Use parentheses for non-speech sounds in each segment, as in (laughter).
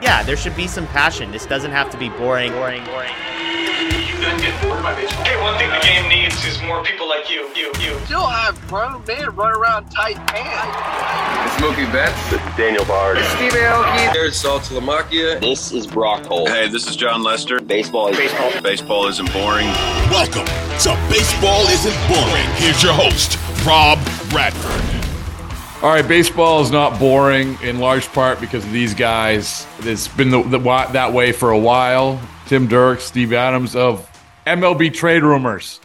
Yeah, there should be some passion. This doesn't have to be boring, boring, boring. You guys get bored by baseball. Hey, one thing the game needs is more people like you. You, you. Still have grown men run around tight pants. It's Mookie Betts. It's Daniel Bard. It's Steve Aoki. There's Saltalamacchia. This is Brock Holt. Hey, this is Jon Lester. Baseball is baseball. Baseball isn't boring. Welcome to Baseball Isn't Boring. Here's your host, Rob Bradford. All right, baseball is not boring in large part because of these guys. It's been the, the, that way for a while. Tim Dierkes, Steve Adams of MLB trade rumors.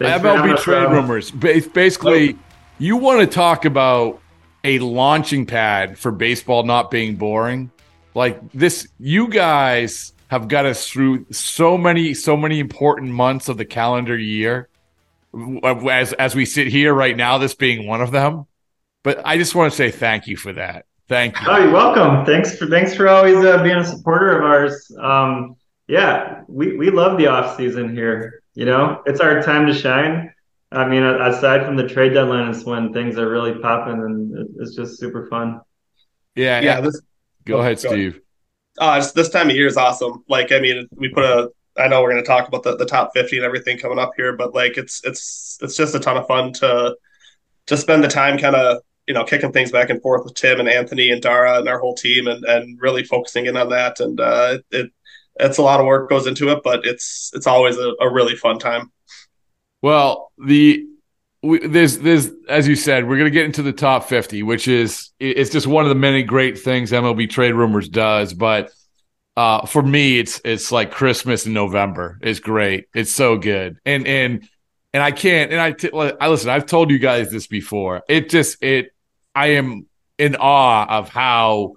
Thanks MLB trade us, rumors. Basically, you want to talk about a launching pad for baseball not being boring. Like this, you guys have got us through so many, so many important months of the calendar year. As as we sit here right now, this being one of them. But I just want to say thank you for that. Thank you. Oh, you're welcome. Thanks for thanks for always uh, being a supporter of ours. Um, yeah, we, we love the off season here. You know, it's our time to shine. I mean, aside from the trade deadline, is when things are really popping, and it's just super fun. Yeah, yeah. This, go oh, ahead, go Steve. Ahead. Uh, this time of year is awesome. Like, I mean, we put a. I know we're going to talk about the, the top fifty and everything coming up here, but like, it's it's it's just a ton of fun to to spend the time kind of you know, kicking things back and forth with Tim and Anthony and Darragh and our whole team, and and really focusing in on that. And uh, it it's a lot of work goes into it, but it's it's always a, a really fun time. Well, the we, there's there's as you said, we're gonna get into the top fifty, which is it's just one of the many great things MLB Trade Rumors does. But uh, for me, it's it's like Christmas in November. It's great. It's so good, and and and I can't. And I, t- I listen. I've told you guys this before. It just it I am in awe of how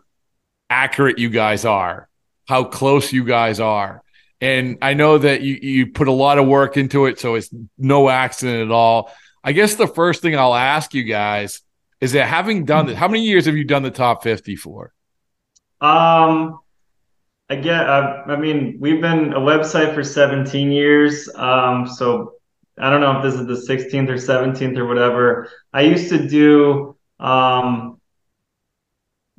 accurate you guys are, how close you guys are. And I know that you, you put a lot of work into it, so it's no accident at all. I guess the first thing I'll ask you guys is that having done this, how many years have you done the top 50 for? Um, I get, uh, I mean, we've been a website for 17 years. Um, so I don't know if this is the 16th or 17th or whatever. I used to do um,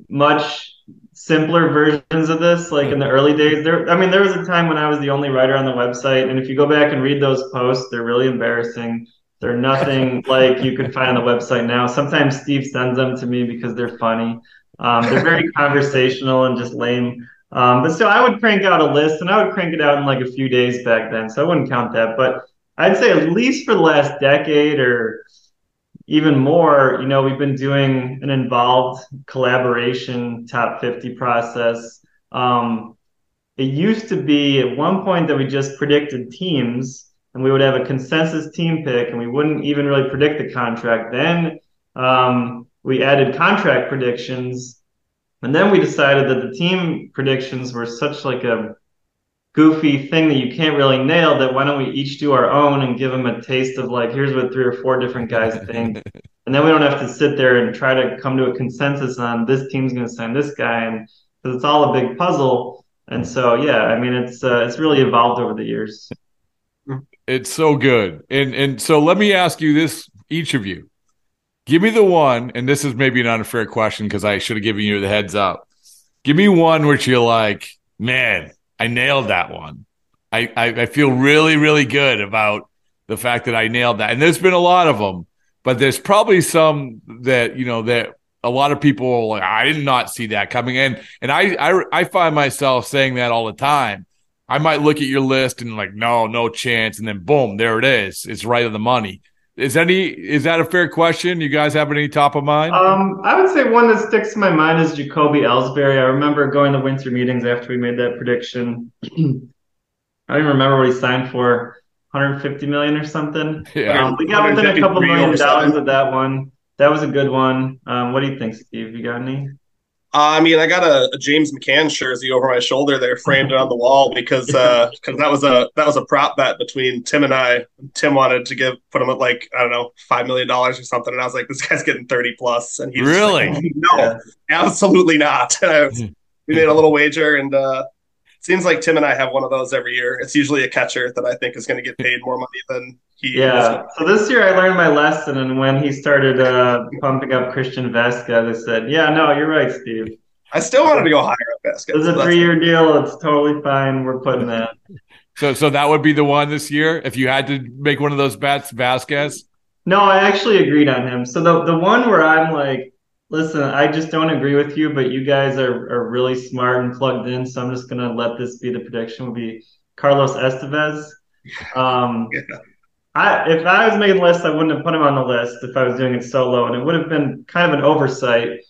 much simpler versions of this like in the early days there i mean there was a time when i was the only writer on the website and if you go back and read those posts they're really embarrassing They're nothing (laughs) like you could find on the website now. Sometimes Steve sends them to me because they're funny. Um, they're very (laughs) conversational and just lame. Um, but still, I would crank out a list, and I would crank it out in like a few days back then, so I wouldn't count that. But I'd say at least for the last decade or even more, you know, we've been doing an involved collaboration top 50 process. Um, it used to be at one point that we just predicted teams and we would have a consensus team pick and we wouldn't even really predict the contract. Then um, we added contract predictions and then we decided that the team predictions were such like a goofy thing that you can't really nail that why don't we each do our own and give them a taste of like here's what three or four different guys think. (laughs) And then we don't have to sit there and try to come to a consensus on this team's going to sign this guy and because it's all a big puzzle. And so yeah i mean it's uh, it's really evolved over the years. It's so good. And and so let me ask you this each of you. Give me the one and this is maybe not a fair question because i should have given you the heads up. Give me one which you're like man I nailed that one. I, I, I feel really, really good about the fact that I nailed that. And there's been a lot of them, but there's probably some that, you know, that a lot of people like, I did not see that coming in. And I, I, I find myself saying that all the time. I might look at your list and like, no, no chance. And then boom, there it is. It's right on the money. Is any is that a fair question? You guys have any top of mind? Um, I would say one that sticks to my mind is Jacoby Ellsbury. I remember going to winter meetings after we made that prediction. (clears throat) I don't even remember what he signed for, 150 million or something. Yeah. Um, we got within a couple million dollars of that one. That was a good one. Um, what do you think, Steve? You got any? Uh, I mean, I got a, a, James McCann jersey over my shoulder there, framed on the wall because because uh, (laughs) that was a that was a prop bet between Tim and I. Tim wanted to give put him at like I don't know five million dollars or something, and I was like, this guy's getting thirty plus, and he really like, (laughs) no, yeah. absolutely not. (laughs) we made a little wager, and uh, seems like Tim and I have one of those every year. It's usually a catcher that I think is going to get paid more money than he. Yeah. So this year I learned my lesson, and when he started uh, pumping up Christian Vazquez, I said, "Yeah, no, you're right, Steve." I still wanted to go higher up Vazquez. It's a three-year deal. It's totally fine. We're putting that. So, so that would be the one this year if you had to make one of those bets, Vazquez. No, I actually agreed on him. So the the one where I'm like, listen, I just don't agree with you, but you guys are are really smart and plugged in, so I'm just gonna let this be the prediction. Would be Carlos Estevez. (laughs) Um, yeah. I, if I was making the list, I wouldn't have put him on the list if I was doing it solo, and it would have been kind of an oversight.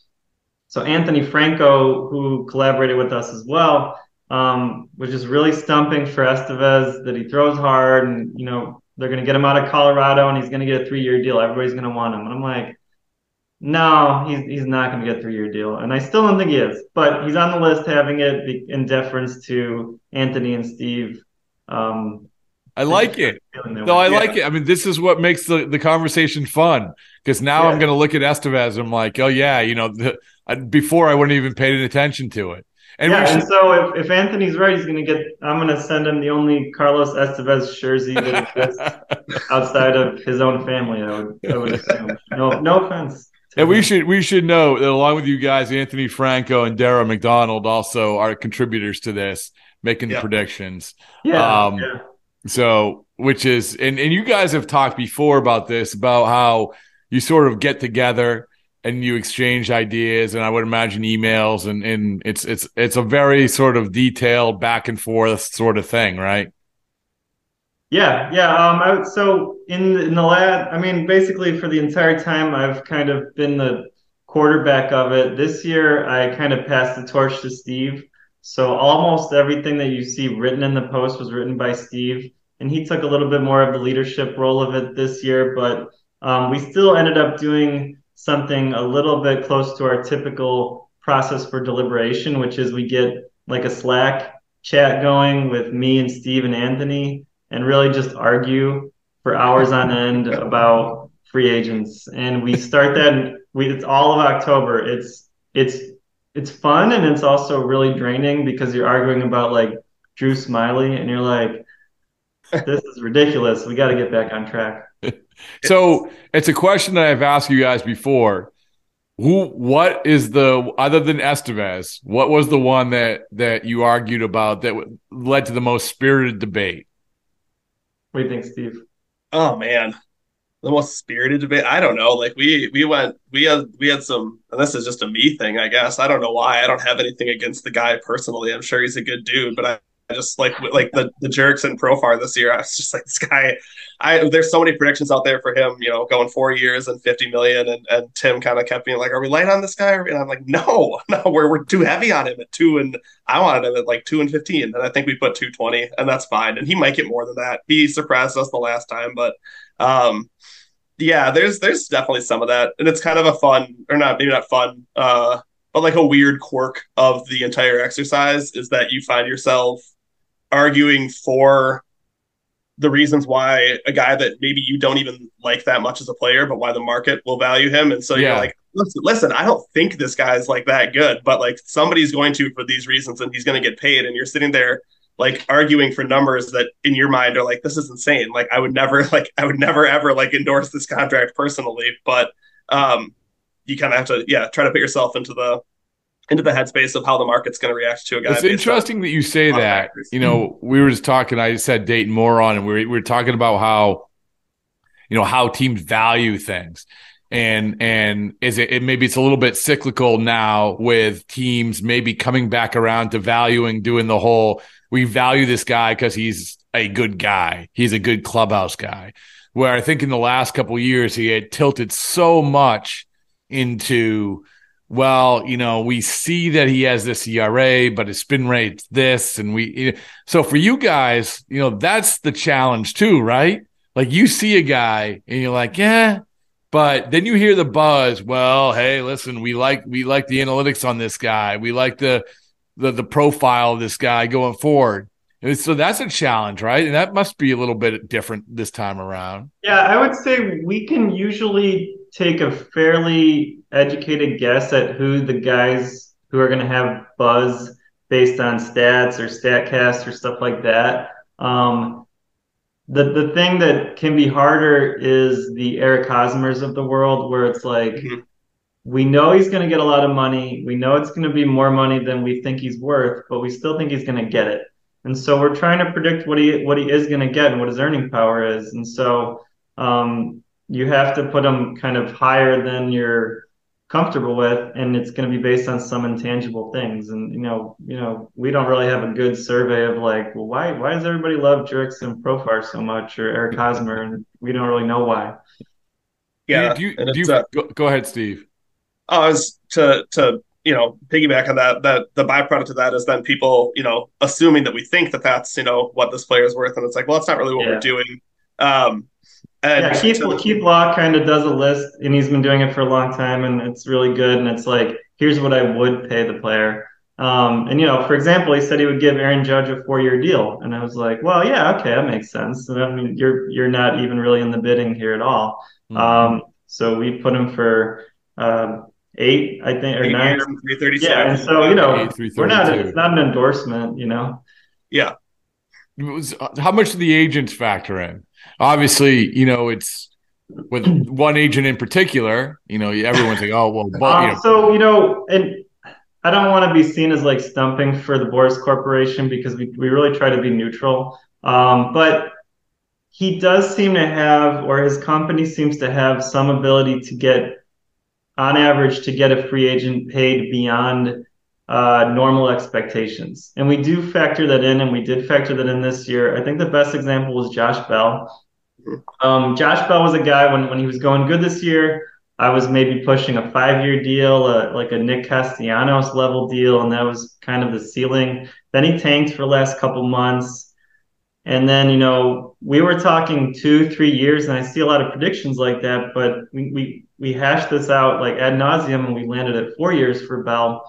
So Anthony Franco, who collaborated with us as well, um, was just really stumping for Estevez that he throws hard, and you know they're going to get him out of Colorado, and he's going to get a three-year deal. Everybody's going to want him, and I'm like, no, he's he's not going to get a three-year deal, and I still don't think he is. But he's on the list, having it in deference to Anthony and Steve. Um, I like it. No, I yeah. like it. I mean, this is what makes the, the conversation fun because now yeah. I'm going to look at Estevez. I'm like, oh yeah, you know, the, I, before I wouldn't even paid attention to it. And yeah, should... and so if, if Anthony's right, he's going to get. I'm going to send him the only Carlos Estevez jersey that exists (laughs) outside of his own family. I would, I would assume. No, no offense. And we should we should know that along with you guys, Anthony Franco and Darragh McDonald also are contributors to this, making the predictions. Yeah, um, yeah. So, which is, and, and you guys have talked before about this, about how you sort of get together and you exchange ideas and I would imagine emails and, and it's, it's, it's a very sort of detailed back and forth sort of thing, right? Yeah. Yeah. Um, I, so in, in the lab, I mean, basically for the entire time I've kind of been the quarterback of it. This year I kind of passed the torch to Steve. So almost everything that you see written in the post was written by Steve, and he took a little bit more of the leadership role of it this year. But um, we still ended up doing something a little bit close to our typical process for deliberation, which is we get like a Slack chat going with me and Steve and Anthony, and really just argue for hours on end about free agents. And we start that. We it's all of October. It's it's it's fun and it's also really draining because you're arguing about like Drew Smyly and you're like, this is ridiculous. We got to get back on track. (laughs) so it's a question that I've asked you guys before. Who, what is the other than Estevez? What was the one that that you argued about that led to the most spirited debate? What do you think, Steve? Oh man, the most spirited debate. I don't know. Like we we went we had we had some and this is just a me thing, I guess. I don't know why. I don't have anything against the guy personally. I'm sure he's a good dude, but I, I just like like the the Jurickson Profar this year. I was just like this guy. I there's so many predictions out there for him. You know, going four years and 50 million, and and Tim kind of kept being like, "Are we light on this guy?" And I'm like, "No, (laughs) no, we're we're too heavy on him at two and I wanted him at like two and 15, and I think we put 220, and that's fine. And he might get more than that. He surprised us the last time, but um yeah, there's there's definitely some of that, and it's kind of a fun or not maybe not fun, uh, but like a weird quirk of the entire exercise is that you find yourself arguing for the reasons why a guy that maybe you don't even like that much as a player, but why the market will value him, and so yeah. you're like, listen, listen, I don't think this guy's like that good, but like somebody's going to for these reasons, and he's going to get paid, and you're sitting there like arguing for numbers that in your mind are like this is insane. Like i would never (laughs) like i would never ever like endorse this contract personally but um you kind of have to yeah try to put yourself into the into the headspace of how the market's going to react to a guy. It's interesting that you say that. Factors. You know, we were just talking. I just had Dayton Moore on, and we were, we were talking about how, you know, how teams value things, and and is it, it, maybe it's a little bit cyclical now with teams maybe coming back around to valuing doing the whole we value this guy because he's a good guy. He's a good clubhouse guy. Where I think in the last couple years he had tilted so much into, well, you know, we see that he has this ERA, but his spin rate's this, and we. So for you guys, you know, that's the challenge too, right? Like you see a guy and you're like, yeah, but then you hear the buzz. Well, hey, listen, we like we like the analytics on this guy. We like the the the profile of this guy going forward. So that's a challenge, right? And that must be a little bit different this time around. Yeah, I would say we can usually take a fairly educated guess at who the guys who are going to have buzz based on stats or statcast or stuff like that. Um, the the thing that can be harder is the Eric Hosmers of the world, where it's like, mm-hmm we know he's going to get a lot of money. We know it's going to be more money than we think he's worth, but we still think he's going to get it. And so we're trying to predict what he what he is going to get and what his earning power is. And so um, you have to put him kind of higher than you're comfortable with, and it's going to be based on some intangible things. And you know, you know, we don't really have a good survey of like, well, why why does everybody love Jurickson and Profar so much or Eric Hosmer, and we don't really know why. Yeah, do you, do you, uh, go, go ahead, Steve uh, is to to you know piggyback on that that the byproduct of that is then people you know assuming that we think that that's you know what this player is worth and it's like well that's not really what yeah. we're doing um and yeah, Keith, to, Keith Law kind of does a list and he's been doing it for a long time and it's really good and it's like here's what I would pay the player um, and you know for example he said he would give Aaron Judge a four year deal and I was like well yeah okay that makes sense and I mean you're you're not even really in the bidding here at all mm-hmm. um, so we put him for um, eight, I think, or eight nine. Three thirty seven. Yeah, and so you know, we're not. It's not an endorsement, you know. Yeah. Was, uh, how much do the agents factor in? Obviously, you know, it's with one agent in particular. You know, everyone's like, "Oh, well." But, you um. So you know, and I don't want to be seen as like stumping for the Boras Corporation because we we really try to be neutral. Um, but he does seem to have, or his company seems to have, some ability to get on average to get a free agent paid beyond uh, normal expectations. And we do factor that in, and we did factor that in this year. I think the best example was Josh Bell. Um, Josh Bell was a guy when, when he was going good this year. I was maybe pushing a five year deal, uh, like a Nick Castellanos level deal, and that was kind of the ceiling. Then he tanked for the last couple months. And then, you know, we were talking two, three years, and I see a lot of predictions like that, but we, we we hashed this out like ad nauseum and we landed at four years for Bell.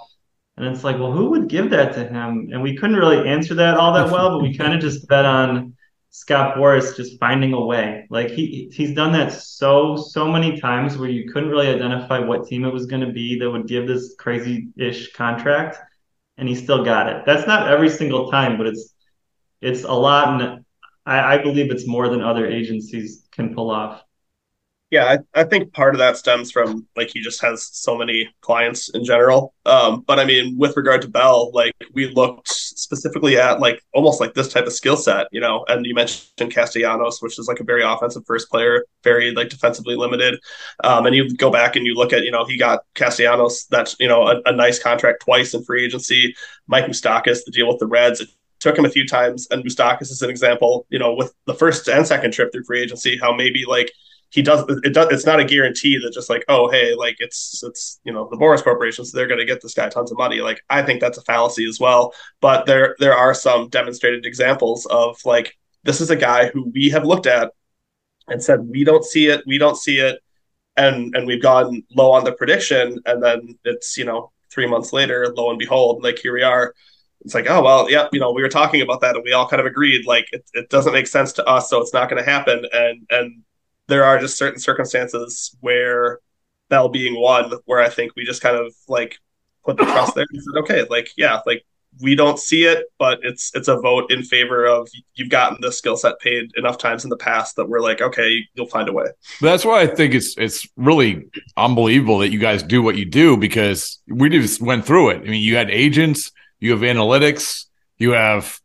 And it's like, well, who would give that to him? And we couldn't really answer that all that well, but we kind of just bet on Scott Boras just finding a way. Like he he's done that so so many times where you couldn't really identify what team it was going to be that would give this crazy-ish contract, and he still got it. That's not every single time, but it's it's a lot, and I, I believe it's more than other agencies can pull off yeah, I, I, think part of that stems from like he just has so many clients in general. Um, but I mean, with regard to Bell, like we looked specifically at like almost like this type of skill set, you know. And you mentioned Castellanos, which is like a very offensive first player, very like defensively limited. Um, and you go back and you look at, you know, he got Castellanos that's you know a, a nice contract twice in free agency. Mike Moustakas, the deal with the Reds, it took him a few times, and Moustakas is an example, you know, with the first and second trip through free agency, how maybe like he does it does it's not a guarantee that just like oh hey like it's it's you know the Boras Corporation so they're going to get this guy tons of money like I think that's a fallacy as well but there there are some demonstrated examples of like this is a guy who we have looked at and said we don't see it we don't see it and and we've gone low on the prediction and then it's you know 3 months later lo and behold like here we are it's like, oh well, yeah, you know, we were talking about that, and we all kind of agreed, like, it, it doesn't make sense to us, so it's not going to happen. And and there are just certain circumstances where Bell being one, where I think we just kind of like put the trust there and said, okay, like yeah, like we don't see it, but it's it's a vote in favor of you've gotten the skill set paid enough times in the past that we're like, okay, you'll find a way. That's why I think it's it's really unbelievable that you guys do what you do because we just went through it. I mean, you had agents, you have analytics, you have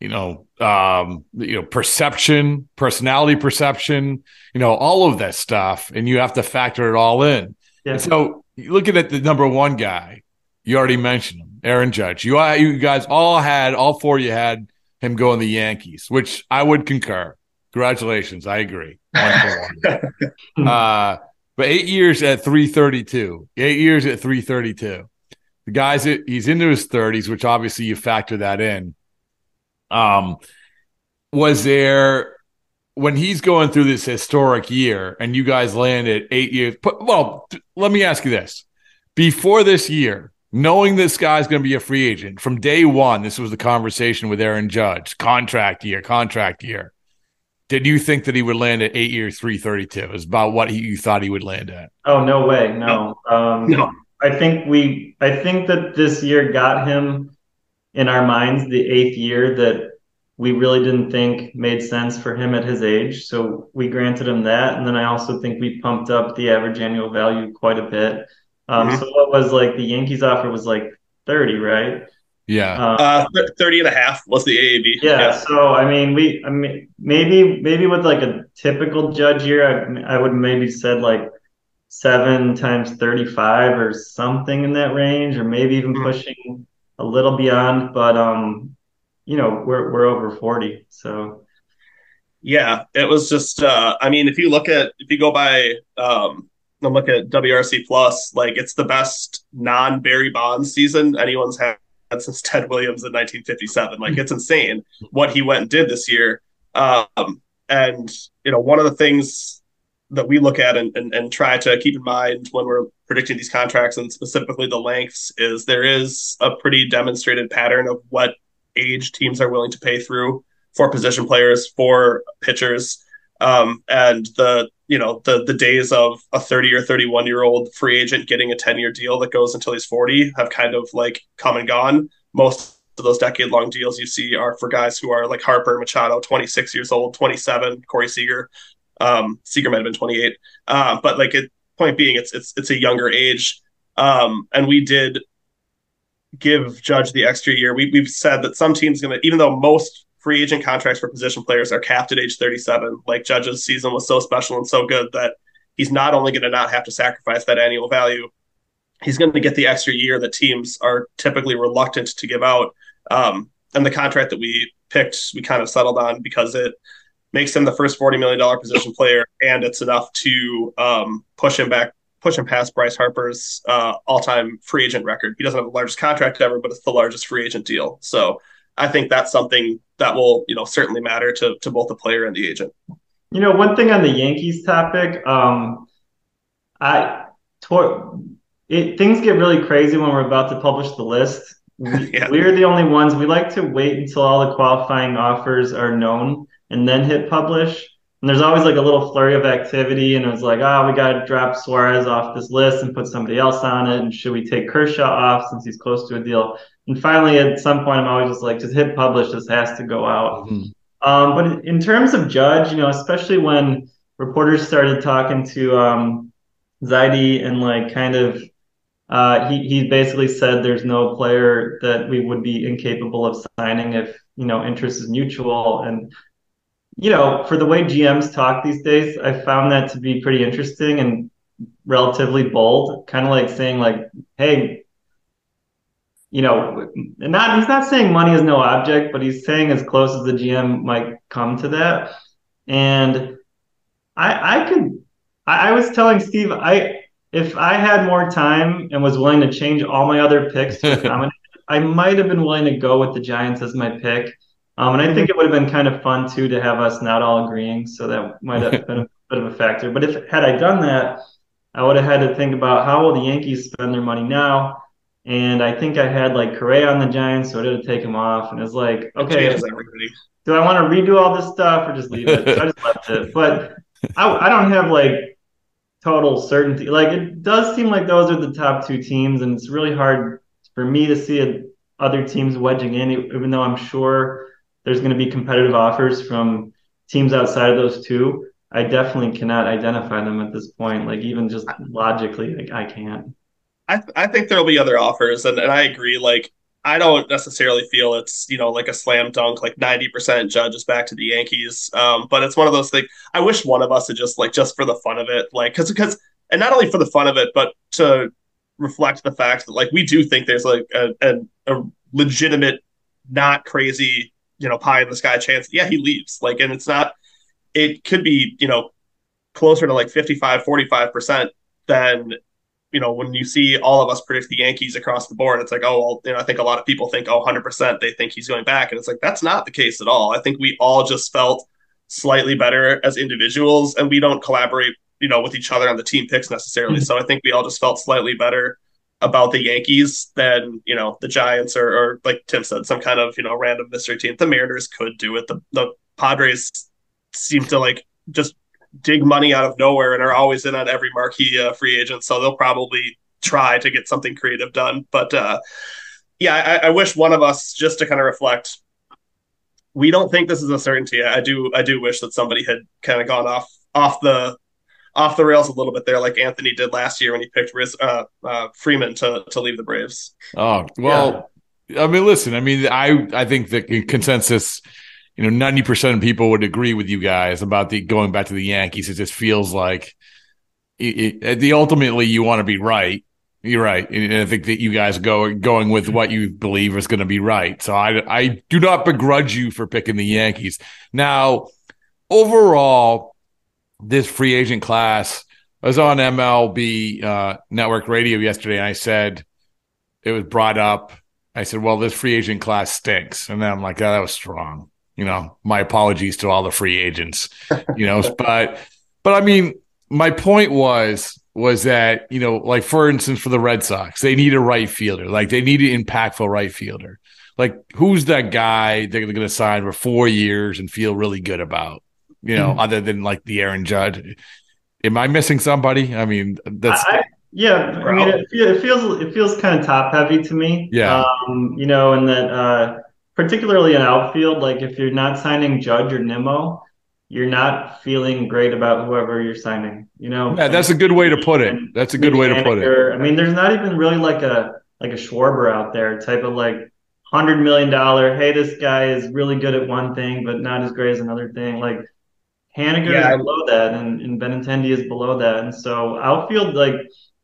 you know um you know perception personality perception you know all of that stuff and you have to factor it all in. Yeah. and so looking at the number one guy you already mentioned him aaron judge. You you guys all had all four of you had him going the yankees which i would concur. Congratulations. I agree. (laughs) Uh but eight years at 332 eight years at 332 the guy's he's into his 30s which obviously you factor that in um, was there when he's going through this historic year and you guys landed eight years? Well, let me ask you this: before this year, knowing this guy's going to be a free agent from day one, this was the conversation with Aaron Judge, contract year, contract year. Did you think that he would land at eight years, three thirty-two? Is about what he, you thought he would land at? Oh no way, no. Um, no. I think we, I think that this year got him in our minds the eighth year that we really didn't think made sense for him at his age. So we granted him that. And then I also think we pumped up the average annual value quite a bit. Um, mm-hmm. So what was like the Yankees offer was like 30, right? Yeah. Um, uh, 30 and a half was the AAV. Yeah, yeah. So, I mean, we, I mean, maybe, maybe with like a typical judge year, I, I would maybe said like seven times 35 or something in that range, or maybe even mm-hmm. pushing a little beyond, but um, you know, we're we're over forty, so yeah, it was just. Uh, I mean, if you look at if you go by um, and look at WRC plus, like it's the best non Barry Bonds season anyone's had since Ted Williams in 1957. Like it's insane what he went and did this year. Um, and you know, one of the things that we look at and, and, and try to keep in mind when we're predicting these contracts and specifically the lengths is there is a pretty demonstrated pattern of what age teams are willing to pay through for position players for pitchers. Um, and the you know the the days of a 30 or 31 year old free agent getting a 10 year deal that goes until he's 40 have kind of like come and gone. Most of those decade long deals you see are for guys who are like Harper Machado 26 years old 27 Corey Seager um, Seager might have been 28, uh, but like it, point being, it's it's it's a younger age, um, and we did give Judge the extra year. We we've said that some teams going to, even though most free agent contracts for position players are capped at age 37, like Judge's season was so special and so good that he's not only going to not have to sacrifice that annual value, he's going to get the extra year that teams are typically reluctant to give out. Um, and the contract that we picked, we kind of settled on because it makes him the first forty million dollar position player, and it's enough to um, push him back, push him past Bryce Harper's uh, all time free agent record. He doesn't have the largest contract ever, but it's the largest free agent deal. So I think that's something that will you know certainly matter to to both the player and the agent. You know, one thing on the Yankees topic, um, I tor- it, things get really crazy when we're about to publish the list. (laughs) We, yeah. We're the only ones. We like to wait until all the qualifying offers are known and then hit publish. And there's always like a little flurry of activity, and it was like, oh, we got to drop Suarez off this list and put somebody else on it. And should we take Kershaw off since he's close to a deal? And finally, at some point, I'm always just like, just hit publish. This has to go out. Mm-hmm. Um, but in terms of Judge, you know, especially when reporters started talking to um, Zaidi and like kind of uh, he he basically said there's no player that we would be incapable of signing if you know interest is mutual and you know for the way GMs talk these days I found that to be pretty interesting and relatively bold kind of like saying like hey you know not he's not saying money is no object but he's saying as close as the GM might come to that and I I could I, I was telling Steve I if I had more time and was willing to change all my other picks to (laughs) accommodate, I might have been willing to go with the Giants as my pick. Um, and I think it would have been kind of fun too to have us not all agreeing, so that might have (laughs) been a bit of a factor. But if had I done that, I would have had to think about how will the Yankees spend their money now. And I think I had like Correa on the Giants, so I did take him off. And it's like, okay, do I want to redo all this stuff or just leave it? So I just left it. But I, I don't have like total certainty. Like it does seem like those are the top two teams, and it's really hard for me to see a, other teams wedging in, even though I'm sure there's going to be competitive offers from teams outside of those two. I definitely cannot identify them at this point. Like even just logically, like I can't. I th- I think there'll be other offers, and, and I agree. Like I don't necessarily feel it's you know like a slam dunk, like ninety percent judges back to the Yankees. Um, but it's one of those things. I wish one of us had just like just for the fun of it, like because because and not only for the fun of it, but to reflect the fact that like we do think there's like a, a, a legitimate, not crazy, you know, pie in the sky chance. Yeah, he leaves. Like, and it's not. It could be you know closer to like 55 45 percent than you know, when you see all of us predict the Yankees across the board, it's like, oh, well, you know, I think a lot of people think, oh, 100% they think he's going back. And it's like, that's not the case at all. I think we all just felt slightly better as individuals and we don't collaborate, you know, with each other on the team picks necessarily. Mm-hmm. So I think we all just felt slightly better about the Yankees than, you know, the Giants or, or like Tim said, some kind of, you know, random mystery team. The Mariners could do it. The, the Padres seem to like just dig money out of nowhere and are always in on every marquee uh, free agent. So they'll probably try to get something creative done. But uh, yeah, I, I, wish one of us just to kind of reflect. We don't think this is a certainty. I do. I do wish that somebody had kind of gone off off the off the rails a little bit there, like Anthony did last year when he picked Riz, uh, uh, Freeman to to leave the Braves. Oh well, yeah. I mean, listen. I mean, I I think the consensus you know, 90% of people would agree with you guys about the going back to the Yankees. It just feels like it, it, the ultimately you want to be right. You're right. And I think that you guys go going with what you believe is going to be right. So I, I do not begrudge you for picking the Yankees. Now, overall, this free agent class, I was on MLB uh, network radio yesterday and I said, it was brought up. I said, well, this free agent class stinks. And then I'm like, oh, that was strong you know, my apologies to all the free agents, you know, (laughs) but, but I mean, my point was, was that, you know, like for instance, for the Red Sox, they need a right fielder. Like they need an impactful right fielder. Like who's that guy they're going to sign for four years and feel really good about, you know, mm-hmm. other than like the Aaron Judge. Am I missing somebody? I mean, that's. I, yeah, I mean, it, it feels it feels kind of top heavy to me. Yeah, um, you know, and that uh, particularly in outfield, like if you're not signing Judge or Nimmo, you're not feeling great about whoever you're signing. You know, yeah, that's a good way to put it. That's a good way to put it. I mean, there's not even really like a like a Schwarber out there type of like hundred million dollar. Hey, this guy is really good at one thing, but not as great as another thing. Like Haniger yeah. is below that, and, and Benintendi is below that, and so outfield like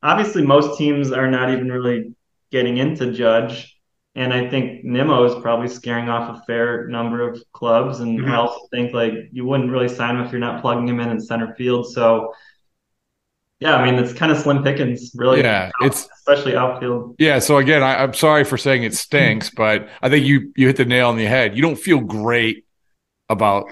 obviously most teams are not even really getting into Judge and I think Nimmo is probably scaring off a fair number of clubs. And mm-hmm. I also think like you wouldn't really sign him if you're not plugging him in in center field. So yeah, I mean it's kind of slim pickings, really. Yeah, it's especially outfield. Yeah. So again, I, am sorry for saying it stinks, but I think you you hit the nail on the head. You don't feel great about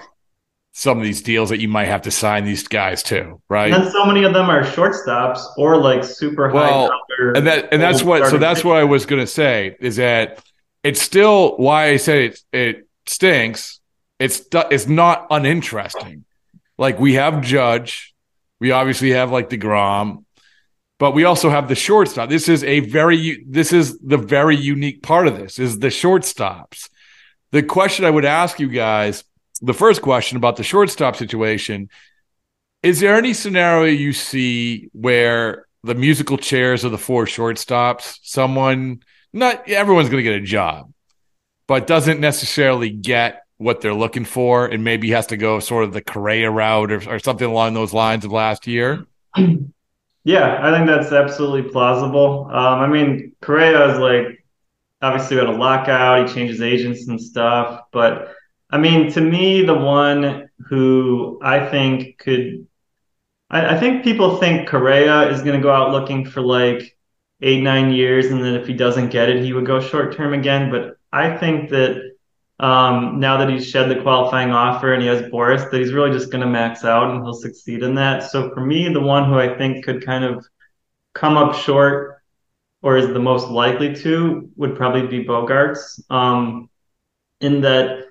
some of these deals that you might have to sign these guys to, right? And then so many of them are shortstops or like super well, high. and that and that's what so that's what I was going to say is that it's still why I said it it stinks. It's it's not uninteresting. Like we have Judge, we obviously have like deGrom, but we also have the shortstop. This is a very this is the very unique part of this is the shortstops. The question I would ask you guys the first question about the shortstop situation is there any scenario you see where the musical chairs of the four shortstops. Someone, not everyone's going to get a job, but doesn't necessarily get what they're looking for, and maybe has to go sort of the Correa route or, or something along those lines of last year. Yeah, I think that's absolutely plausible. Um, I mean, Correa is like obviously we had a lockout. He changes agents and stuff, but I mean, to me, the one who I think could, I, I think people think Correa is going to go out looking for like eight, nine years, and then if he doesn't get it, he would go short term again. But I think that um, now that he's shed the qualifying offer and he has Boras, that he's really just going to max out and he'll succeed in that. So for me, the one who I think could kind of come up short or is the most likely to would probably be Bogaerts. um, in that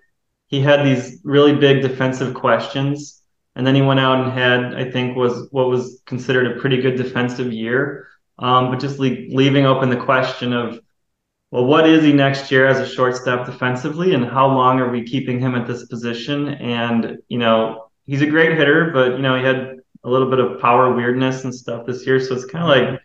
he had these really big defensive questions. And then he went out and had, I think, was what was considered a pretty good defensive year. Um, but just le- leaving open the question of, well, what is he next year as a shortstop defensively, and how long are we keeping him at this position? And you know, he's a great hitter, but you know, he had a little bit of power weirdness and stuff this year, so it's kind of like.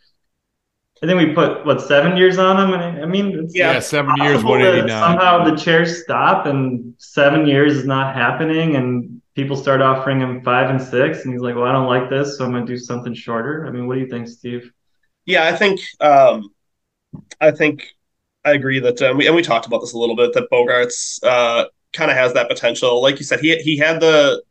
I think we put what seven years on him, and I, I mean, it's Yeah, seven years, possible that 189. Somehow the chairs stop, and seven years is not happening, and people start offering him five and six, and he's like, "Well, I don't like this, so I'm going to do something shorter." I mean, what do you think, Steve? Yeah, I think um, I think I agree that um, we, and we talked about this a little bit that Bogaerts uh, kind of has that potential. Like you said, he he had the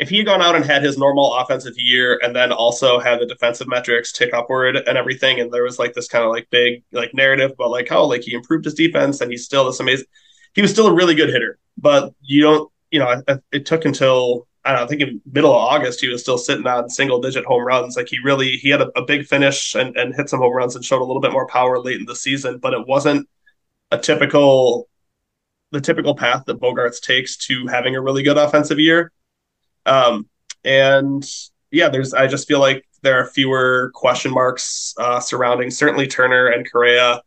if he had gone out and had his normal offensive year and then also had the defensive metrics tick upward and everything, and there was like this kind of like big like narrative about like how like he improved his defense and he's still this amazing. He was still a really good hitter, but you don't you know it, took until I don't know, I think in middle of August he was still sitting on single digit home runs. Like he really he had a, a big finish and, and hit some home runs and showed a little bit more power late in the season, but it wasn't a typical the typical path that Bogaerts takes to having a really good offensive year. Um, and yeah, there's I just feel like there are fewer question marks uh, surrounding certainly Turner and Correa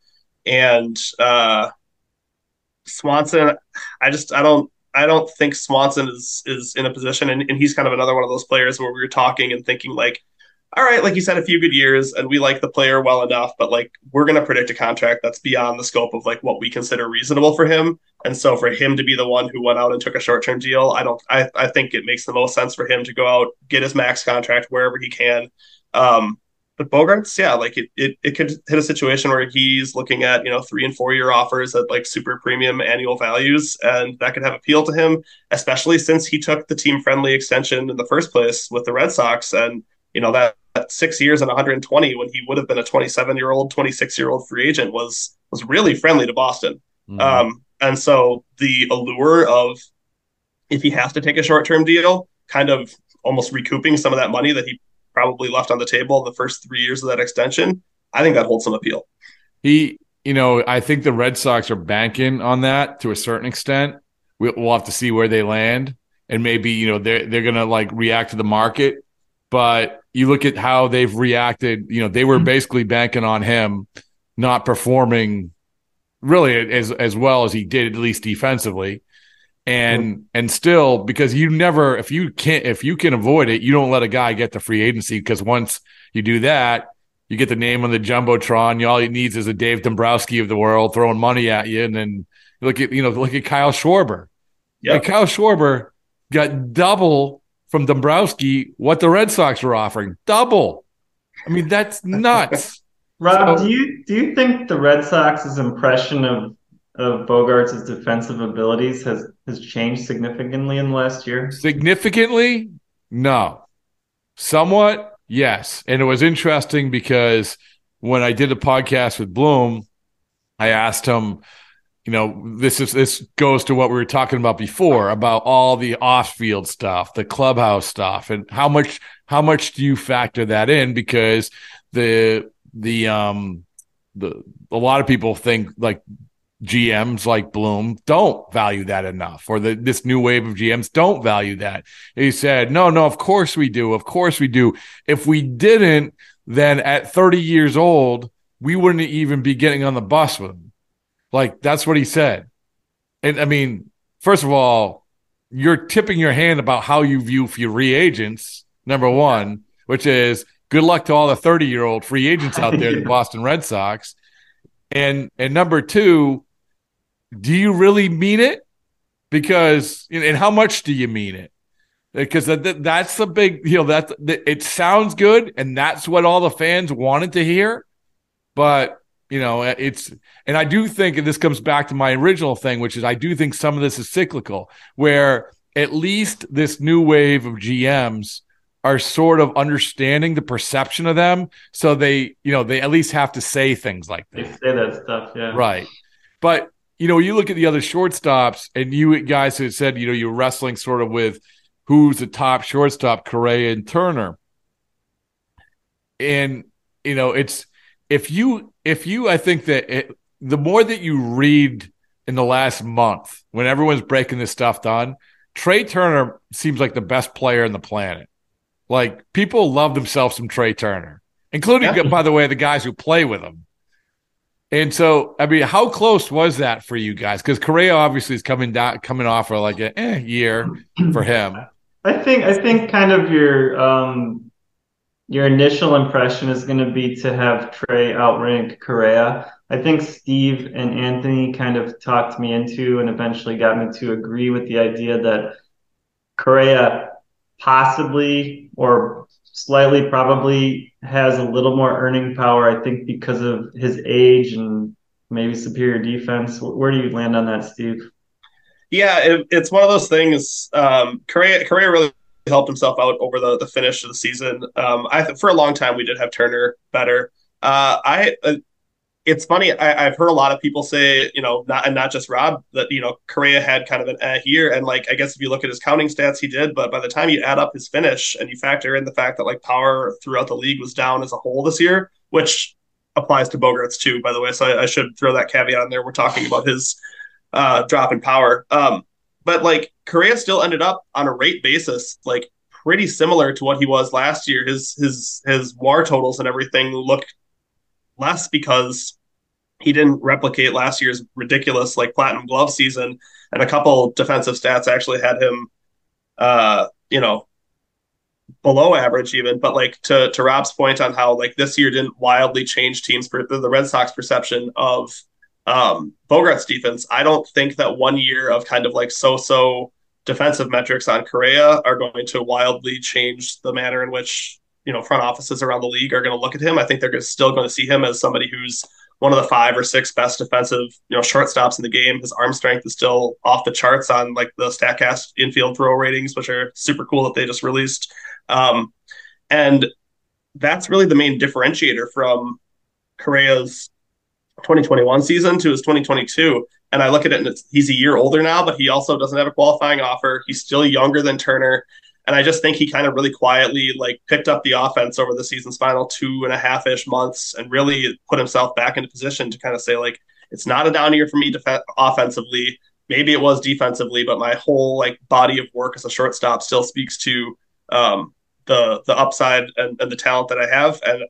and uh, Swanson. I just I don't I don't think Swanson is is in a position, and, and he's kind of another one of those players where we were talking and thinking like, all right, like you said, a few good years, and we like the player well enough, but like we're going to predict a contract that's beyond the scope of like what we consider reasonable for him. And so for him to be the one who went out and took a short term deal, I don't. I I think it makes the most sense for him to go out get his max contract wherever he can. Um, but Bogaerts, yeah, like it, it, it could hit a situation where he's looking at, you know, three and four year offers at like super premium annual values, and that could have appeal to him, especially since he took the team friendly extension in the first place with the Red Sox. And, you know, that, that six years and 120 when he would have been a 27 year old, 26 year old free agent was was really friendly to Boston. Mm-hmm. Um, and so the allure of if he has to take a short term deal, kind of almost recouping some of that money that he probably left on the table in the first three years of that extension, I think that holds some appeal. He, you know, I think the Red Sox are banking on that to a certain extent. We'll, we'll have to see where they land, and maybe you know they're they're gonna like react to the market. But you look at how they've reacted. You know, they were mm-hmm. basically banking on him not performing really as as well as he did, at least defensively. And and still because you never if you can't if you can avoid it, you don't let a guy get to free agency because once you do that, you get the name on the jumbotron. You, All he needs is a Dave Dombrowski of the world throwing money at you, and then look at you know look at Kyle Schwarber. Yeah, like Kyle Schwarber got double from Dombrowski what the Red Sox were offering. Double. I mean that's nuts. (laughs) Rob, So- do you do you think the Red Sox's impression of of Bogaerts' defensive abilities has has changed significantly in the last year? Significantly, no. Somewhat, yes. And it was interesting because when I did a podcast with Bloom, I asked him, you know, this is this goes to what we were talking about before about all the off-field stuff, the clubhouse stuff, and how much how much do you factor that in? Because the the um the a lot of people think like GMs like Bloom don't value that enough, or the, this new wave of GMs don't value that. He said, no, no, of course we do. Of course we do. If we didn't, then at 30 years old, we wouldn't even be getting on the bus with. Like that's what he said. And I mean, first of all, you're tipping your hand about how you view free agents, number one, which is good luck to all the 30 year old free agents out there, the (laughs) Boston Red Sox. And and number two, do you really mean it? Because and how much do you mean it? Because that's the big, you know, that it sounds good, and that's what all the fans wanted to hear. But you know, uh, it's and I do think, and this comes back to my original thing, which is I do think some of this is cyclical, where at least this new wave of GMs are sort of understanding the perception of them. So they, you know, they at least have to say things like that. They say that stuff, yeah. Right. But, you know, you look at the other shortstops and you guys who said, you know, you're wrestling sort of with who's the top shortstop, Correa and Turner. And, you know, it's if you, if you, I think that it, the more that you read in the last month when everyone's breaking this stuff down, Trea Turner seems like the best player on the planet. Like people love themselves some Trea Turner, including, yeah. by the way, the guys who play with him. And so, I mean, how close was that for you guys? Because Correa obviously is coming down, coming off for like a eh, year for him. I think, I think, kind of your um, your initial impression is going to be to have Trea outrank Correa. I think Steve and Anthony kind of talked me into and eventually got me to agree with the idea that Correa possibly or slightly probably has a little more earning power, I think, because of his age and maybe superior defense. Where do you land on that, Steve? Yeah, it, it's one of those things. Um, Correa, Correa really helped himself out over the, the finish of the season. Um, I for a long time we did have Turner better. Uh, I uh, it's funny. I, have heard a lot of people say, you know, not and not just Rob, that you know Correa had kind of an eh year, and like I guess if you look at his counting stats, he did. But by the time you add up his finish and you factor in the fact that like power throughout the league was down as a whole this year, which applies to Bogaerts too, by the way. So I, I should throw that caveat in there. We're talking about his uh, drop in power, um, but like Correa still ended up on a rate basis, like pretty similar to what he was last year. His his his WAR totals and everything look less because he didn't replicate last year's ridiculous like platinum glove season and a couple defensive stats actually had him uh you know below average even but like to to rob's point on how like this year didn't wildly change teams for the red sox perception of um bogaerts defense i don't think that one year of kind of like so-so defensive metrics on correa are going to wildly change the manner in which you know front offices around the league are going to look at him. I think they're still going to see him as somebody who's one of the five or six best defensive you know shortstops in the game. His arm strength is still off the charts on like the Statcast infield throw ratings, which are super cool that they just released. Um, and that's really the main differentiator from Correa's 2021 season to his 2022. And I look at it and he's a year older now, but he also doesn't have a qualifying offer. He's still younger than Turner. And I just think he kind of really quietly like picked up the offense over the season's final two and a half ish months and really put himself back into position to kind of say like it's not a down year for me def- offensively. Maybe it was defensively, but my whole like body of work as a shortstop still speaks to um, the the upside and, and the talent that I have. And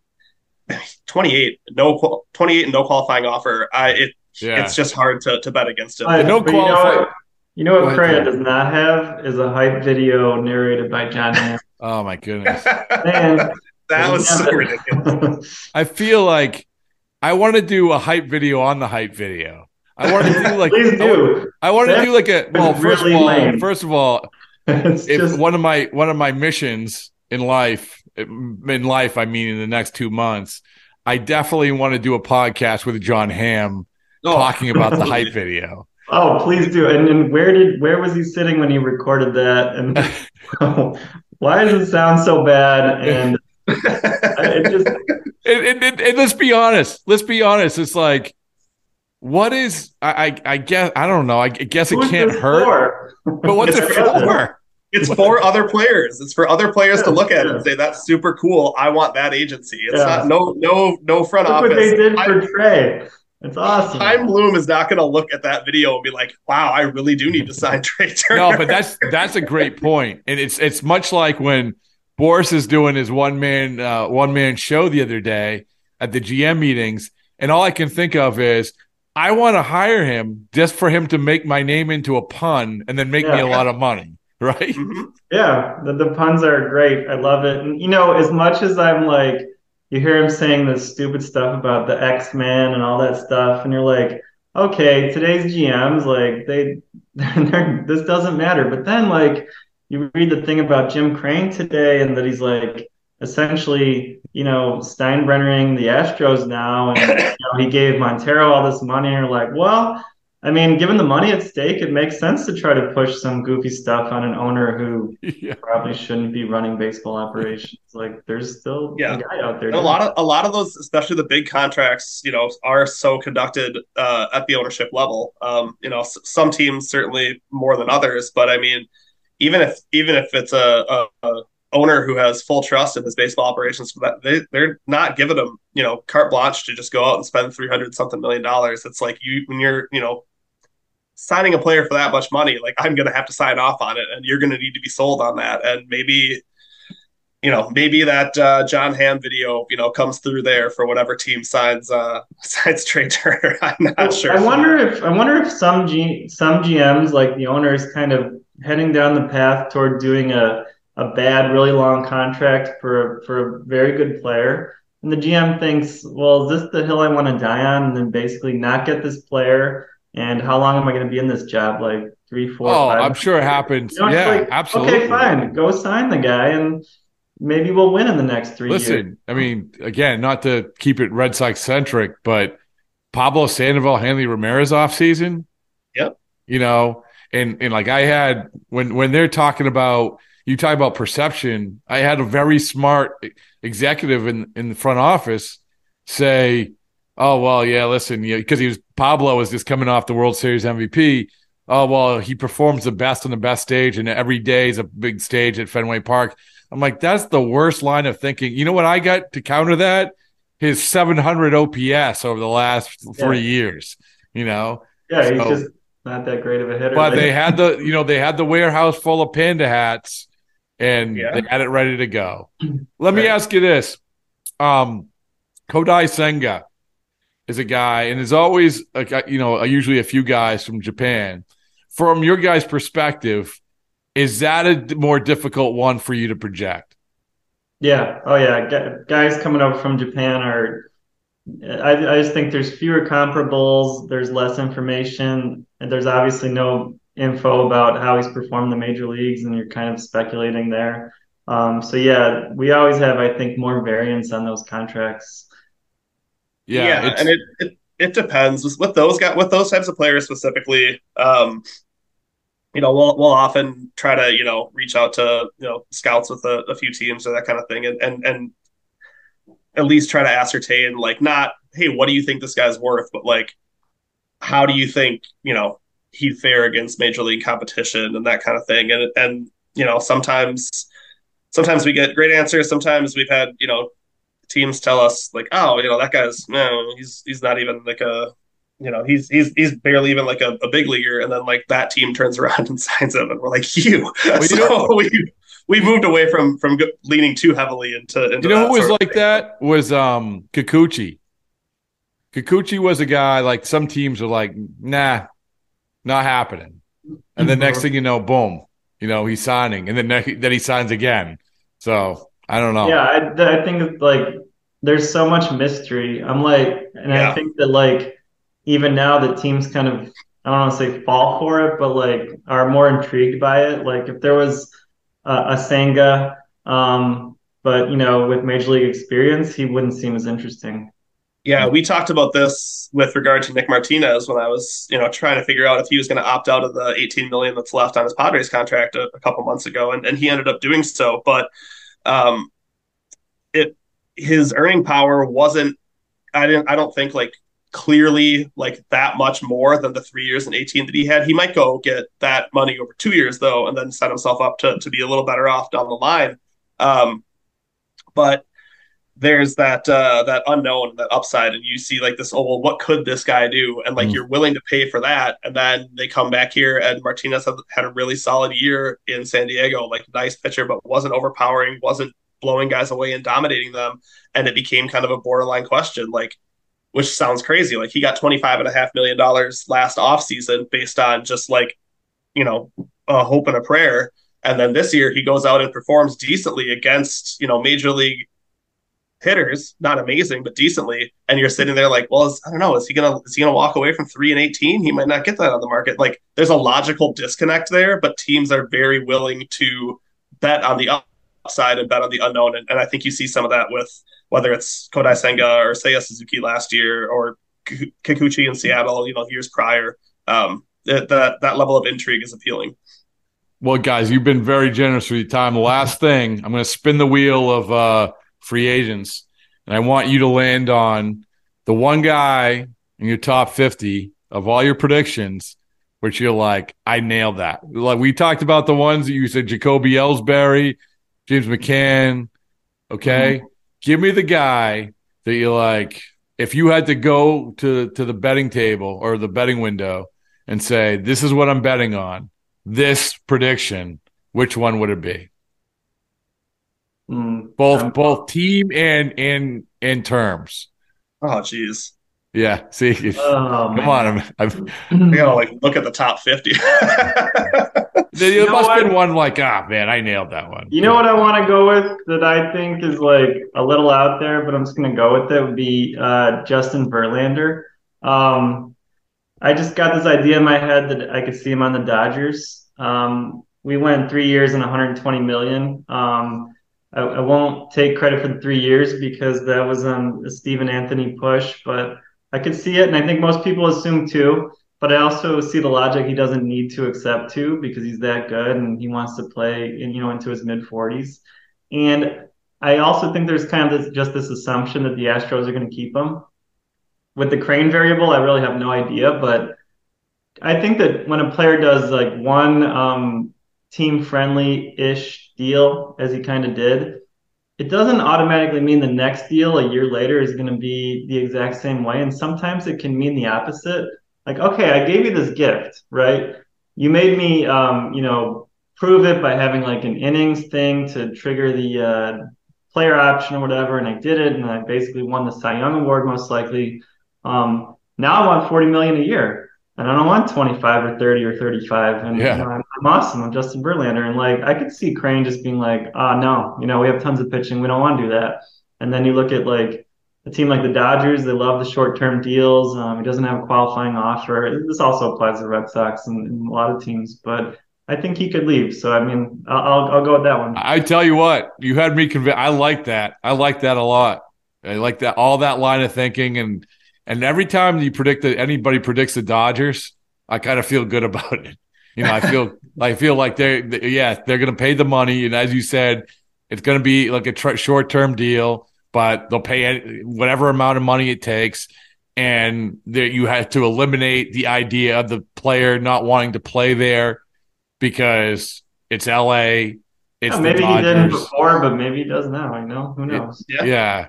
28, no 28 and no qualifying offer. I it yeah. it's just hard to, to bet against it. no qualifying. You know what Correa does not have is a hype video narrated by Jon Hamm. (laughs) oh my goodness. (laughs) Man, that was so ridiculous. (laughs) I feel like I want to do a hype video on the hype video. I want to do like Please do. I want to do like a well first really of all lame. first of all if just... one of my one of my missions in life Um, in life I mean in the next 2 months I definitely want to do a podcast with Jon Hamm oh. talking about the hype (laughs) video. Oh, please do. And, and where did where was he sitting when he recorded that? And oh, (laughs) why does it sound so bad? And (laughs) it just and, and, and, and, let's be honest. Let's be honest. It's like, what is I I, I guess I don't know. I guess it can't hurt. For? But what's it for? It's for other players. It's for other players to look at and say that's super cool. I want that agency. It's yeah. not no no no front Look office. What they did for I, Trea. It's awesome. Chaim Bloom is not going to look at that video and be like, "Wow, I really do need to sign (laughs) Trea Turner." No, but that's that's a great point, and it's it's much like when Boras is doing his one man uh, one man show the other day at the GM meetings, and all I can think of is I want to hire him just for him to make my name into a pun and then make yeah. me a lot of money, right? Mm-hmm. Yeah, the, the puns are great. I love it. And you know, as much as I'm like, you hear him saying this stupid stuff about the X Men and all that stuff, and you're like, okay, today's GMs like they, (laughs) this doesn't matter. But then like you read the thing about Jim Crane today, and that he's like essentially, you know, Steinbrennering the Astros now, and you know, he gave Montero all this money. And you're like, well I mean, given the money at stake, it makes sense to try to push some goofy stuff on an owner who (laughs) yeah. probably shouldn't be running baseball operations. Like, there's still yeah. a guy out there. a lot of a lot of those, especially the big contracts, you know, are so conducted uh, at the ownership level. Um, you know, s- some teams certainly more than others, but I mean, even if even if it's a, a, a owner who has full trust in his baseball operations, that they they're not giving him you know carte blanche to just go out and spend three hundred something million dollars. It's like you when you're you know signing a player for that much money, like I'm going to have to sign off on it, and you're going to need to be sold on that. And maybe, you know, maybe that uh, Jon Hamm video, you know, comes through there for whatever team signs uh, (laughs) signs Trea (laughs) Turner. I'm not sure. I wonder if I wonder if some G, some GMs like the owners kind of heading down the path toward doing a a bad, really long contract for for a very good player. And the GM thinks, well, is this the hill I want to die on? And then basically not get this player and how long am I going to be in this job? Like three, four, oh, five I'm sure it happens. You know, yeah, like, absolutely. Okay, fine. Go sign the guy, and maybe we'll win in the next three Listen, years. I mean, again, not to keep it Red Sox centric, but Pablo Sandoval, Hanley Ramirez off season. Yep. You know, and and like I had when when they're talking about you talk about perception, I had a very smart executive in in the front office say oh well, yeah, listen, because he was Pablo is just coming off the World Series MVP. Oh well, he performs the best on the best stage, and every day is a big stage at Fenway Park. I'm like, that's the worst line of thinking. You know what I got to counter that? His 700 OPS over the last three yeah. years. You know, yeah, so, he's just not that great of a hitter. But they had the, you know, they had the warehouse full of panda hats, and yeah. they had it ready to go. (clears throat) Let me ask you this: um, Kodai Senga is a guy, and there's always, a, you know, usually a few guys from Japan. From your guys' perspective, is that a more difficult one for you to project? Yeah. Oh, yeah. Guys coming over from Japan are. I, I just think there's fewer comparables. There's less information, and there's obviously no info about how he's performed the major leagues, and you're kind of speculating there. Um, so yeah, we always have, I think, more variance on those contracts. Yeah, yeah and it, it it depends. With those guys with those types of players specifically. Um, you know, we'll we'll often try to you know reach out to you know scouts with a, a few teams or that kind of thing, and and and at least try to ascertain like not hey what do you think this guy's worth, but like how do you think you know he'd fare against major league competition and that kind of thing, and and you know sometimes sometimes we get great answers, sometimes we've had you know teams tell us like, oh, you know, that guy's no, he's he's not even like a you know, he's he's he's barely even like a, a big leaguer, and then like that team turns (laughs) around and signs him, and we're like, you. You so (laughs) we we moved away from from leaning too heavily into. into you know who was like that was um Kikuchi. Kikuchi was a guy like some teams are like, nah, not happening, and the next thing you know, boom, you know he's signing, and then then he signs again. So I don't know. Yeah, I, I think like there's so much mystery. I'm like, and yeah. I think that like even now the teams kind of I don't want to say fall for it, but like are more intrigued by it. Like if there was uh, a Senga, um, but you know, with major league experience, he wouldn't seem as interesting. Yeah, we talked about this with regard to Nick Martinez when I was, you know, trying to figure out if he was going to opt out of the 18 million that's left on his Padres contract a, a couple months ago, and, and he ended up doing so. But um, it his earning power wasn't. I didn't. I don't think like clearly like that much more than the three years and 18 that he had. He might go get that money over two years though, and then set himself up to to be a little better off down the line. Um, but there's that uh, that unknown, that upside, and you see like this. Oh well, what could this guy do? And like mm. you're willing to pay for that, and then they come back here, and Martinez had, had a really solid year in San Diego, like nice pitcher, but wasn't overpowering, wasn't blowing guys away and dominating them, and it became kind of a borderline question, like which sounds crazy. Like he got twenty five and a half million dollars last off season based on just like you know a hope and a prayer And then this year he goes out and performs decently against, you know, major league hitters, not amazing, but decently. And you're sitting there like, well, is, I don't know, is he gonna is he gonna walk away from three and eighteen? He might not get that on the market. Like, there's a logical disconnect there, but teams are very willing to bet on the upside and bet on the unknown. And, and I think you see some of that with whether it's Kodai Senga or Seiya Suzuki last year or Kikuchi in Seattle, you know, years prior. Um, that that that level of intrigue is appealing. Well, guys, you've been very generous with your time. Last thing, I'm going to spin the wheel of uh, free agents, and I want you to land on the one guy in your top 50 of all your predictions, which you're like, I nailed that. Like we talked about the ones that you said, Jacoby Ellsbury, James McCann. Okay, mm-hmm. give me the guy that you like. If you had to go to to the betting table or the betting window and say, "This is what I'm betting on," this prediction, which one would it be? Mm, both both team and and and terms. Oh, jeez. Yeah. See, oh, (laughs) come man. on. I'm, I'm (laughs) I gotta like (laughs) look at the top fifty. there you must have been one like, ah, man, I nailed that one. You know what I want to go with that I think is like a little out there, but I'm just gonna go with it. Would be uh, Justin Verlander. Um, I just got this idea in my head that I could see him on the Dodgers. Um, we went three years and 120 million. Um, I, I, won't take credit for the three years because that was um, a Stephen Anthony push, but I could see it, and I think most people assume too. But I also see the logic he doesn't need to accept to because he's that good and he wants to play, in, you know, into his mid 40s. And I also think there's kind of this, just this assumption that the Astros are going to keep him. With the Crane variable, I really have no idea, but I think that when a player does like one um, team friendly ish deal, as he kind of did, it doesn't automatically mean the next deal a year later is going to be the exact same way. And sometimes it can mean the opposite. Like, okay, I gave you this gift, right? You made me, um, you know, prove it by having like an innings thing to trigger the uh, player option or whatever. And I did it. And I basically won the Cy Young Award, most likely. Um, now I want 40 million a year and I don't want 25 or 30 or 35. And yeah. you know, Awesome. I'm Justin Verlander. And like, I could see Crane just being like, ah, oh, no, you know, we have tons of pitching. We don't want to do that. And then you look at like a team like the Dodgers, they love the short term deals. Um, he doesn't have a qualifying offer. This also applies to Red Sox and, and, a lot of teams, but I think he could leave. So, I mean, I'll, I'll go with that one. I tell you what, you had me convinced. I like that. I like that a lot. I like that, all that line of thinking and, and every time you predict that anybody predicts the Dodgers, I kind of feel good (laughs) about it. You know, I feel I feel like they're yeah they're going to pay the money, and as you said, it's going to be like a tr- short term deal, but they'll pay any, whatever amount of money it takes, and that you have to eliminate the idea of the player not wanting to play there because it's L.A. It's yeah, maybe he didn't before, but maybe he does now. You know, who knows? It, yeah. yeah.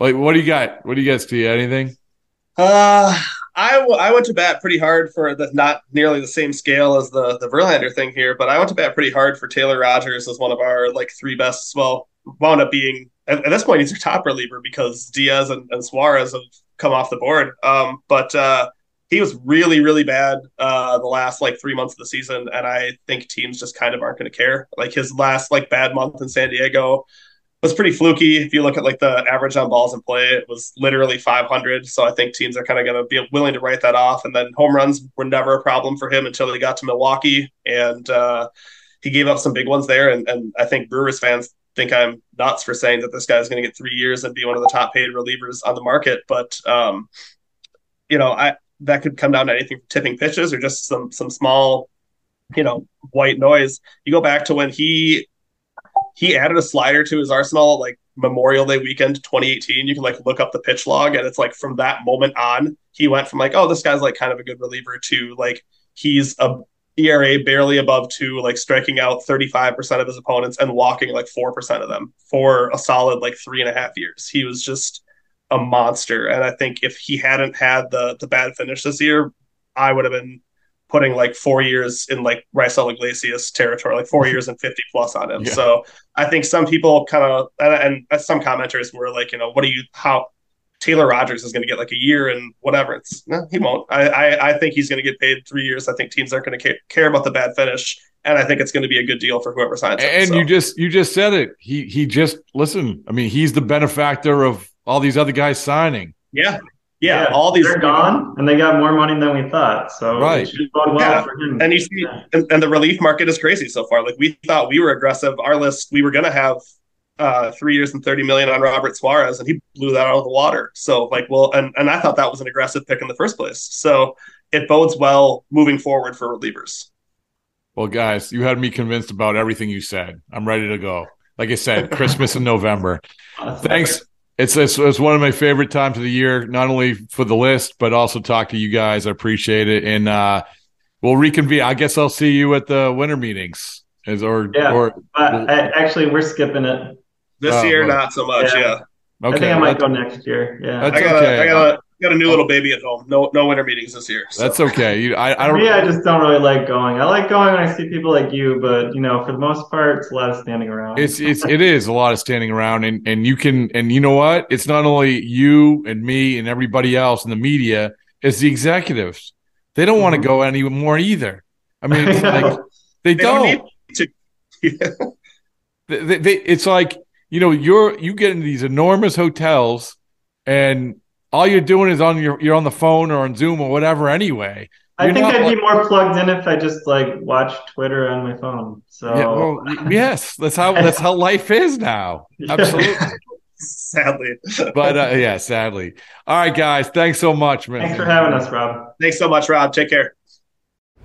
Like, what do you got? What do you guys see? Anything? Uh, I, w- I went to bat pretty hard for the not nearly the same scale as the the Verlander thing here, but I went to bat pretty hard for Taylor Rogers as one of our like three best. Well, wound up being at, at this point he's our top reliever because Diaz and, and Suarez have come off the board. Um, but uh, he was really really bad uh, the last like three months of the season, and I think teams just kind of aren't going to care. Like his last like bad month in San Diego was pretty fluky. If you look at like the average on balls in play, it was literally 500. So I think teams are kind of going to be willing to write that off. And then home runs were never a problem for him until he got to Milwaukee, and uh, he gave up some big ones there. And, and I think Brewers fans think I'm nuts for saying that this guy's going to get three years and be one of the top paid relievers on the market. But um, you know, I that could come down to anything tipping pitches or just some some small, you know, white noise. You go back to when he he added a slider to his arsenal like Memorial Day weekend 2018. You can like look up the pitch log, and it's like from that moment on, he went from like, oh, this guy's like kind of a good reliever to like he's a ERA barely above two, like striking out 35% of his opponents and walking like 4% of them for a solid like three and a half years. He was just a monster. And I think if he hadn't had the the bad finish this year, I would have been putting like four years in like Raisel Iglesias territory, like four (laughs) years and 50 plus on him. Yeah. So I think some people kind of, and, and, some commenters were like, you know, what do you, how Taylor Rogers is going to get like a year and whatever. It's no, he won't. I, I, I think he's going to get paid three years. I think teams aren't going to care about the bad finish, and I think it's going to be a good deal for whoever signs him. And so. you just you just said it. He he just listen. I mean, he's the benefactor of all these other guys signing. Yeah, yeah, yeah, all these are gone, and they got more money than we thought. So right, well yeah. and you see, yeah. and, and, the relief market is crazy so far. Like we thought we were aggressive. Our list, we were going to have uh, three years and thirty million on Robert Suarez, and he blew that out of the water. So like, well, and and I thought that was an aggressive pick in the first place. So it bodes well moving forward for relievers. Well, guys, you had me convinced about everything you said. I'm ready to go. Like I said, Christmas in November. (laughs) Thanks. It's, it's, it's one of my favorite times of the year, not only for the list, but also talk to you guys. I appreciate it. And uh, we'll reconvene. I guess I'll see you at the winter meetings. Is or yeah, or we'll, I, actually we're skipping it this oh, year. Not so much. Yeah. yeah. Okay. I think I might go next year. Yeah. I got okay. I got a got a new little baby at home. No no winter meetings this year. So. That's okay. You, I, I don't. Me, I just don't really like going. I like going when I see people like you, but you know, for the most part, it's a lot of standing around. It's it's it is a lot of standing around, and and you can and you know what? It's not only you and me and everybody else in the media. It's the executives. They don't mm-hmm. want to go anymore either. I mean, it's I (laughs) like they, they don't. don't (laughs) they, they, they, it's like you know you're you get into these enormous hotels and all you're doing is on your you're on the phone or on Zoom or whatever anyway. You're I think I'd like, be more plugged in if I just like watch Twitter on my phone. So yeah, well, yes, that's how that's how life is now. (laughs) Absolutely. sadly. but uh, yeah, sadly. All right, guys. Thanks so much, man. Thanks for having us, Rob. Thanks so much, Rob. Take care.